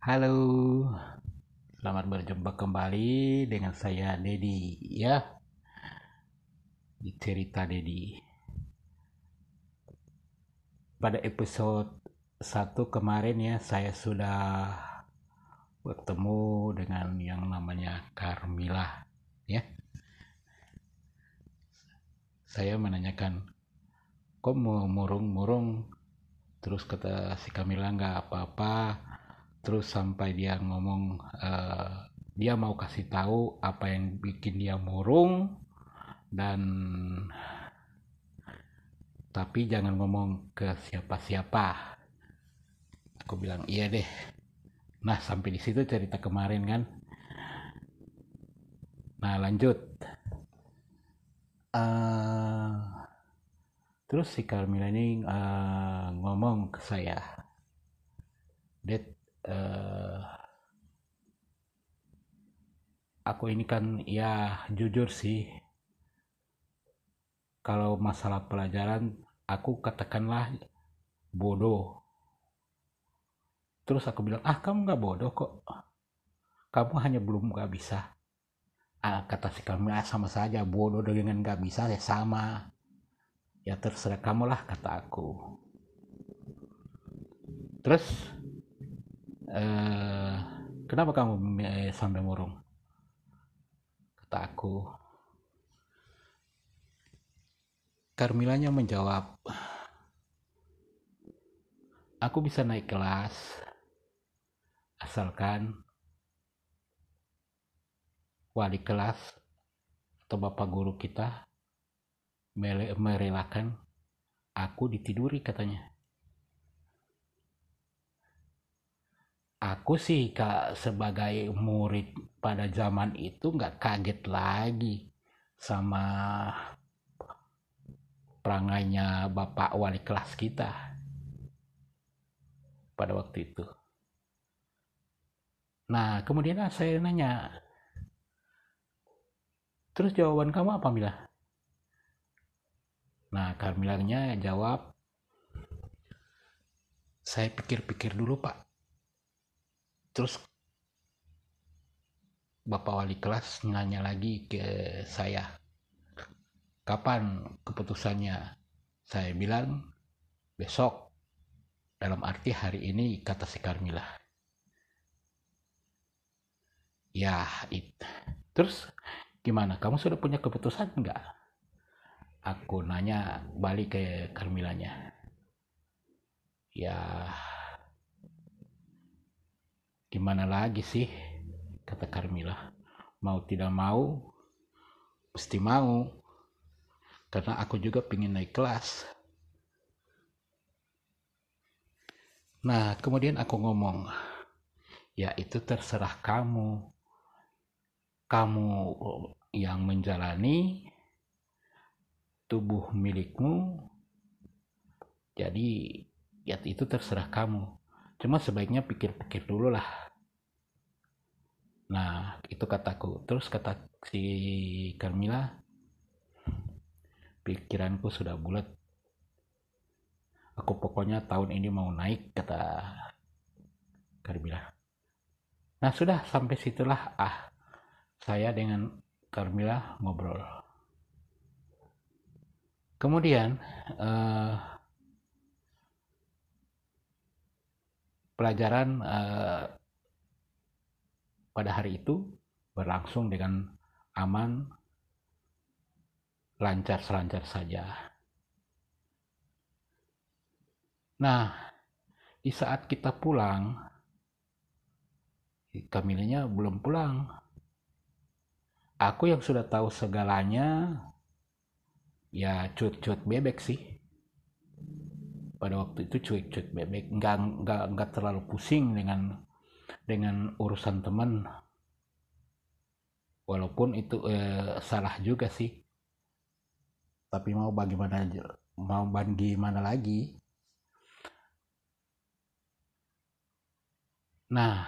Halo, selamat berjumpa kembali dengan saya Dedi ya di cerita Dedi. Pada episode 1 kemarin ya saya sudah bertemu dengan yang namanya Carmila ya. Saya menanyakan kok mau murung-murung terus kata si Camila nggak apa-apa terus sampai dia ngomong uh, dia mau kasih tahu apa yang bikin dia murung dan tapi jangan ngomong ke siapa-siapa. Aku bilang iya deh. Nah sampai di situ cerita kemarin kan. Nah lanjut. Uh, terus si Carmila ini uh, ngomong ke saya. Dad uh, aku ini kan ya jujur sih. Kalau masalah pelajaran aku katakanlah bodoh. Terus aku bilang ah kamu nggak bodoh kok. Kamu hanya belum nggak bisa. Ah, kata si kami ah, sama saja bodoh dengan nggak bisa ya sama. Ya terserah kamu lah kata aku. Terus eh, kenapa kamu eh, sampai murung? Kata aku. Carmilanya menjawab aku bisa naik kelas asalkan wali kelas atau bapak guru kita merelakan aku ditiduri katanya aku sih kak sebagai murid pada zaman itu nggak kaget lagi sama perangainya bapak wali kelas kita pada waktu itu. Nah, kemudian saya nanya, terus jawaban kamu apa Mila? Nah, Carmilanya jawab, saya pikir-pikir dulu Pak terus bapak wali kelas nanya lagi ke saya kapan keputusannya? Saya bilang besok. Dalam arti hari ini kata si Carmila ya it. terus gimana? Kamu sudah punya keputusan enggak aku nanya balik ke Carmilanya ya Gimana lagi sih? Kata Carmila. Mau tidak mau, mesti mau. Karena aku juga pengen naik kelas. Nah, kemudian aku ngomong, ya itu terserah kamu. Kamu yang menjalani tubuh milikmu. Jadi, ya itu terserah kamu cuma sebaiknya pikir-pikir dulu lah. Nah itu kataku. Terus kata si Carmila pikiranku sudah bulat. Aku pokoknya tahun ini mau naik kata Carmila nah sudah sampai situlah ah saya dengan Carmila ngobrol. Kemudian uh, pelajaran uh, pada hari itu berlangsung dengan aman, lancar-selancar saja. Nah, di saat kita pulang, Kamilnya belum pulang. Aku yang sudah tahu segalanya, ya cut-cut bebek sih pada waktu itu cuek-cuek bebek. Nggak nggak nggak terlalu pusing dengan dengan urusan teman. Walaupun itu eh, salah juga sih. Tapi mau bagaimana mau bagaimana lagi? Nah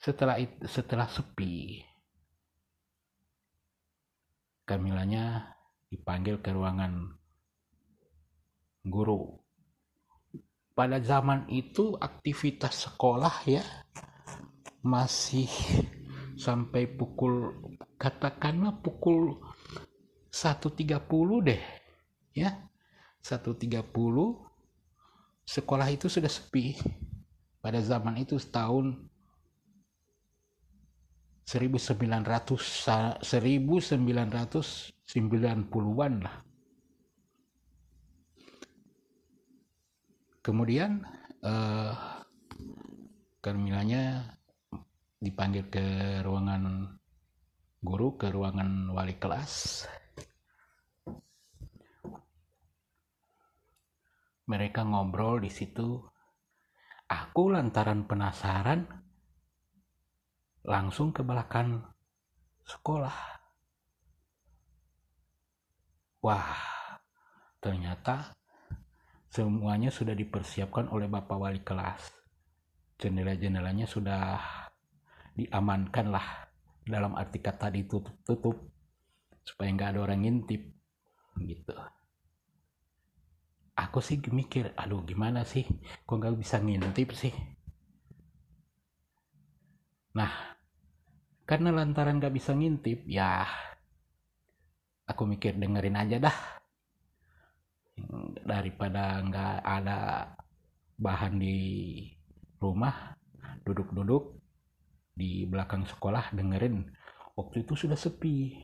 setelah itu setelah sepi Kamilanya dipanggil ke ruangan guru. Pada zaman itu aktivitas sekolah ya masih sampai pukul katakanlah pukul 1.30 deh ya. 1.30 sekolah itu sudah sepi. Pada zaman itu tahun 1900 1990-an lah kemudian uh, Carmilanya dipanggil ke ruangan guru ke ruangan wali kelas. Mereka ngobrol di situ. Aku lantaran penasaran langsung ke belakang sekolah. Wah ternyata semuanya sudah dipersiapkan oleh bapak wali kelas. Jendela-jendelanya sudah diamankan lah. Dalam arti kata ditutup tutup. Supaya nggak ada orang ngintip. Gitu. Aku sih mikir aduh gimana sih? Kok nggak bisa ngintip sih? Nah karena lantaran nggak bisa ngintip ya aku mikir dengerin aja dah daripada nggak ada bahan di rumah duduk-duduk di belakang sekolah dengerin waktu itu sudah sepi.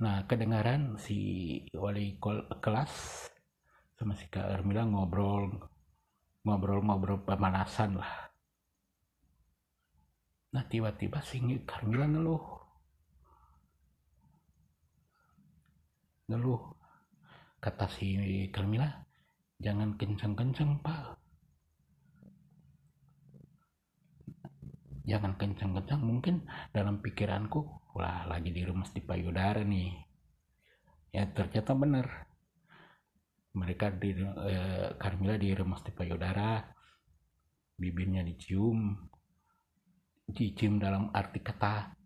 Nah kedengaran si wali kelas sama si Kak Ermila ngobrol ngobrol-ngobrol pemanasan lah. Nah tiba-tiba si Carmila ngeluh. Ngeluh kata si Carmila jangan kencang-kencang pak. Jangan kencang-kencang mungkin dalam pikiranku wah lagi di rumah di payudara nih. Ya ternyata benar. Mereka di eh, Carmila di rumah di payudara bibirnya dicium dicium dalam arti kata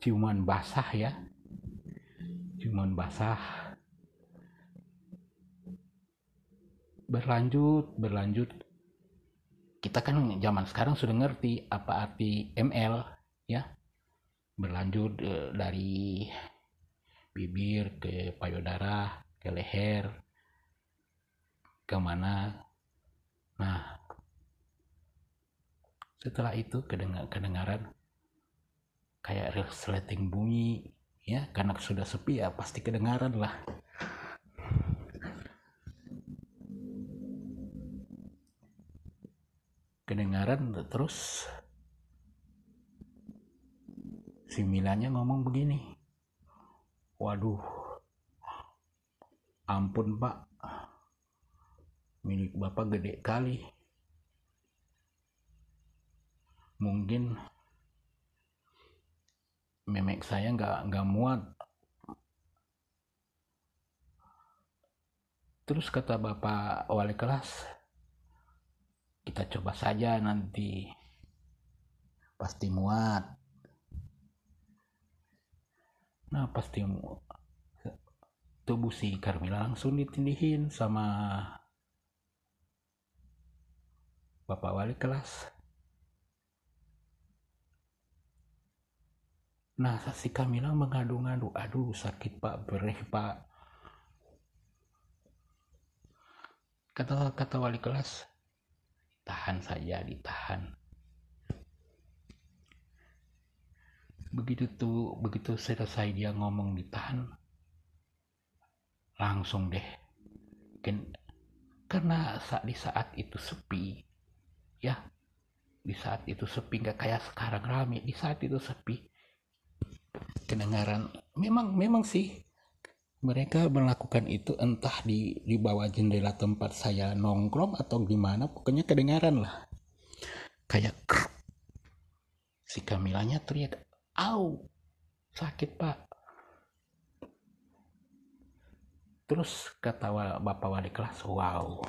ciuman basah ya. Ciuman basah berlanjut berlanjut. Kita kan zaman sekarang sudah ngerti apa arti ML ya. Berlanjut e, dari bibir ke payudara ke leher ke mana. Nah setelah itu kedengar kedengaran kayak resleting bunyi ya. Karena sudah sepi ya pasti kedengaran lah kedengaran terus si Milanya ngomong begini waduh ampun pak. Milik bapak gede kali. Mungkin memek saya nggak nggak muat. Terus kata bapak wali kelas kita coba saja nanti. Pasti muat. Nah pasti tubuh si Carmila langsung ditindihin sama bapak wali kelas. Nah si Camila mengadu-ngadu aduh sakit pak. Bereh pak. Kata kata wali kelas tahan saja ditahan. Begitu tuh begitu selesai dia ngomong ditahan langsung deh. Karena saat di saat itu sepi ya. Di saat itu sepi nggak kayak sekarang rame. Di saat itu sepi kedengaran. Memang memang sih mereka melakukan itu entah di di bawah jendela tempat saya nongkrong atau gimana pokoknya kedengaran lah. Kayak kruk. si Kamilanya teriak au sakit pak. Terus kata bapak wali kelas wow.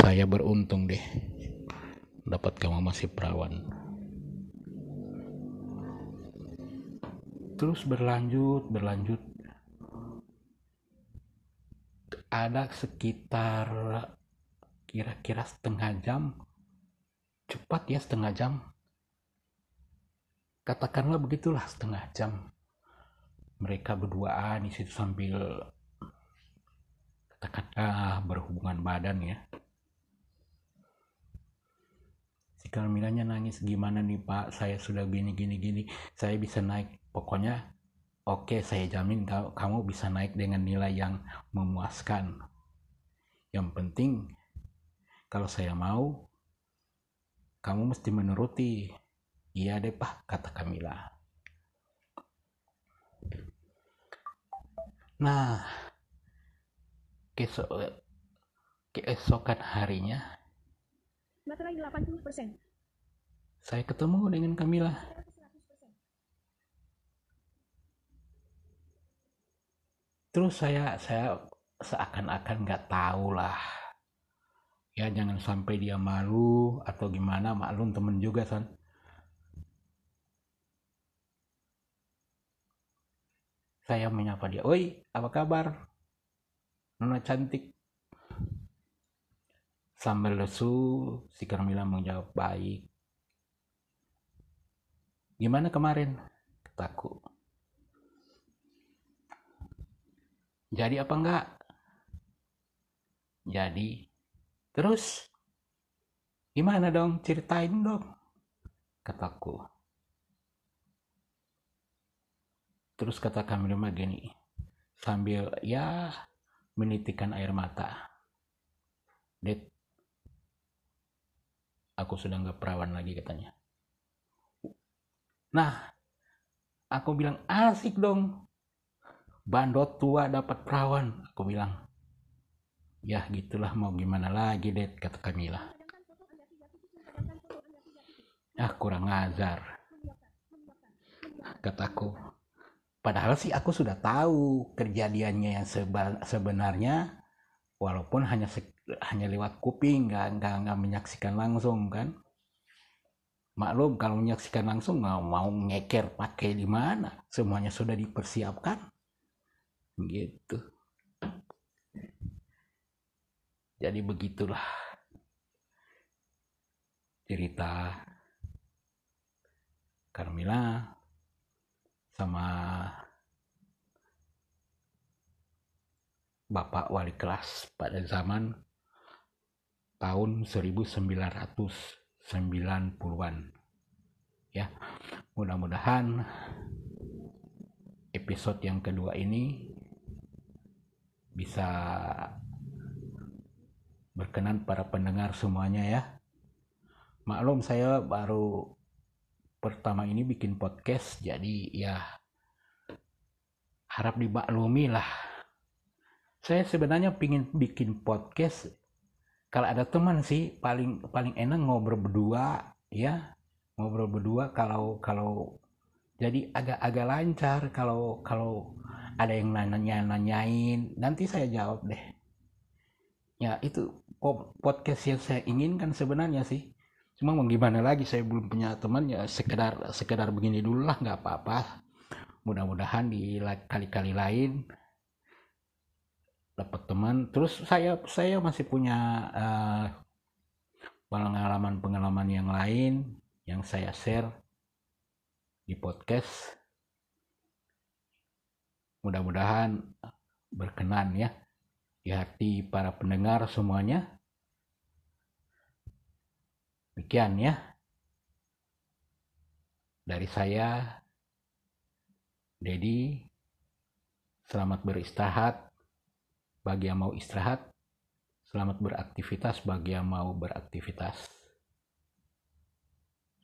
Saya beruntung deh dapat kamu masih perawan. Terus berlanjut berlanjut ada sekitar kira-kira setengah jam. Cepat ya setengah jam. Katakanlah begitulah setengah jam. Mereka berduaan di situ sambil katakanlah berhubungan badan ya. Si Carmilanya nangis gimana nih pak? Saya sudah gini gini gini. Saya bisa naik. Pokoknya oke saya jamin kamu bisa naik dengan nilai yang memuaskan yang penting kalau saya mau kamu mesti menuruti iya deh pak kata Kamila nah keesokan harinya lagi 80%. Saya ketemu dengan Kamila. Terus saya saya seakan-akan nggak tahu lah. Ya jangan sampai dia malu atau gimana maklum temen juga san. Saya menyapa dia, oi apa kabar? Nona cantik. Sambil lesu, si Carmila menjawab baik. Gimana kemarin? Kataku. Jadi apa enggak? Jadi. Terus? Gimana dong? Ceritain dong. Kataku. Terus kata kami gini. Sambil ya menitikan air mata. Det, aku sudah nggak perawan lagi katanya. Nah, aku bilang asik dong bandot tua dapat perawan aku bilang. Ya gitulah mau gimana lagi deh kata Kamila. Ah kurang ngajar kataku padahal sih aku sudah tahu kejadiannya yang sebenarnya walaupun hanya hanya lewat kuping nggak nggak nggak menyaksikan langsung kan? Maklum kalau menyaksikan langsung nggak mau ngeker pakai di mana. Semuanya sudah dipersiapkan gitu. Jadi begitulah cerita Carmila sama Bapak Wali kelas pada zaman tahun 1990-an ya mudah-mudahan episode yang kedua ini bisa berkenan para pendengar semuanya ya. Maklum saya baru pertama ini bikin podcast jadi ya harap dimaklumi lah. Saya sebenarnya pingin bikin podcast kalau ada teman sih paling paling enak ngobrol berdua ya ngobrol berdua kalau kalau jadi agak-agak lancar kalau kalau ada yang nanya nanyain. Nanti saya jawab deh. Ya itu podcast yang saya inginkan sebenarnya sih. Cuma mau gimana lagi saya belum punya teman. Ya sekedar sekedar begini dulu lah nggak apa-apa. Mudah-mudahan di kali-kali lain dapat teman. Terus saya saya masih punya uh, pengalaman-pengalaman yang lain yang saya share di podcast mudah-mudahan berkenan ya di hati para pendengar semuanya. Demikian ya. Dari saya, Dedi, selamat beristirahat bagi yang mau istirahat, selamat beraktivitas bagi yang mau beraktivitas.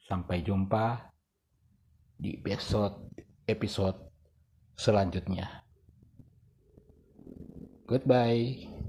Sampai jumpa di episode episode selanjutnya. Goodbye.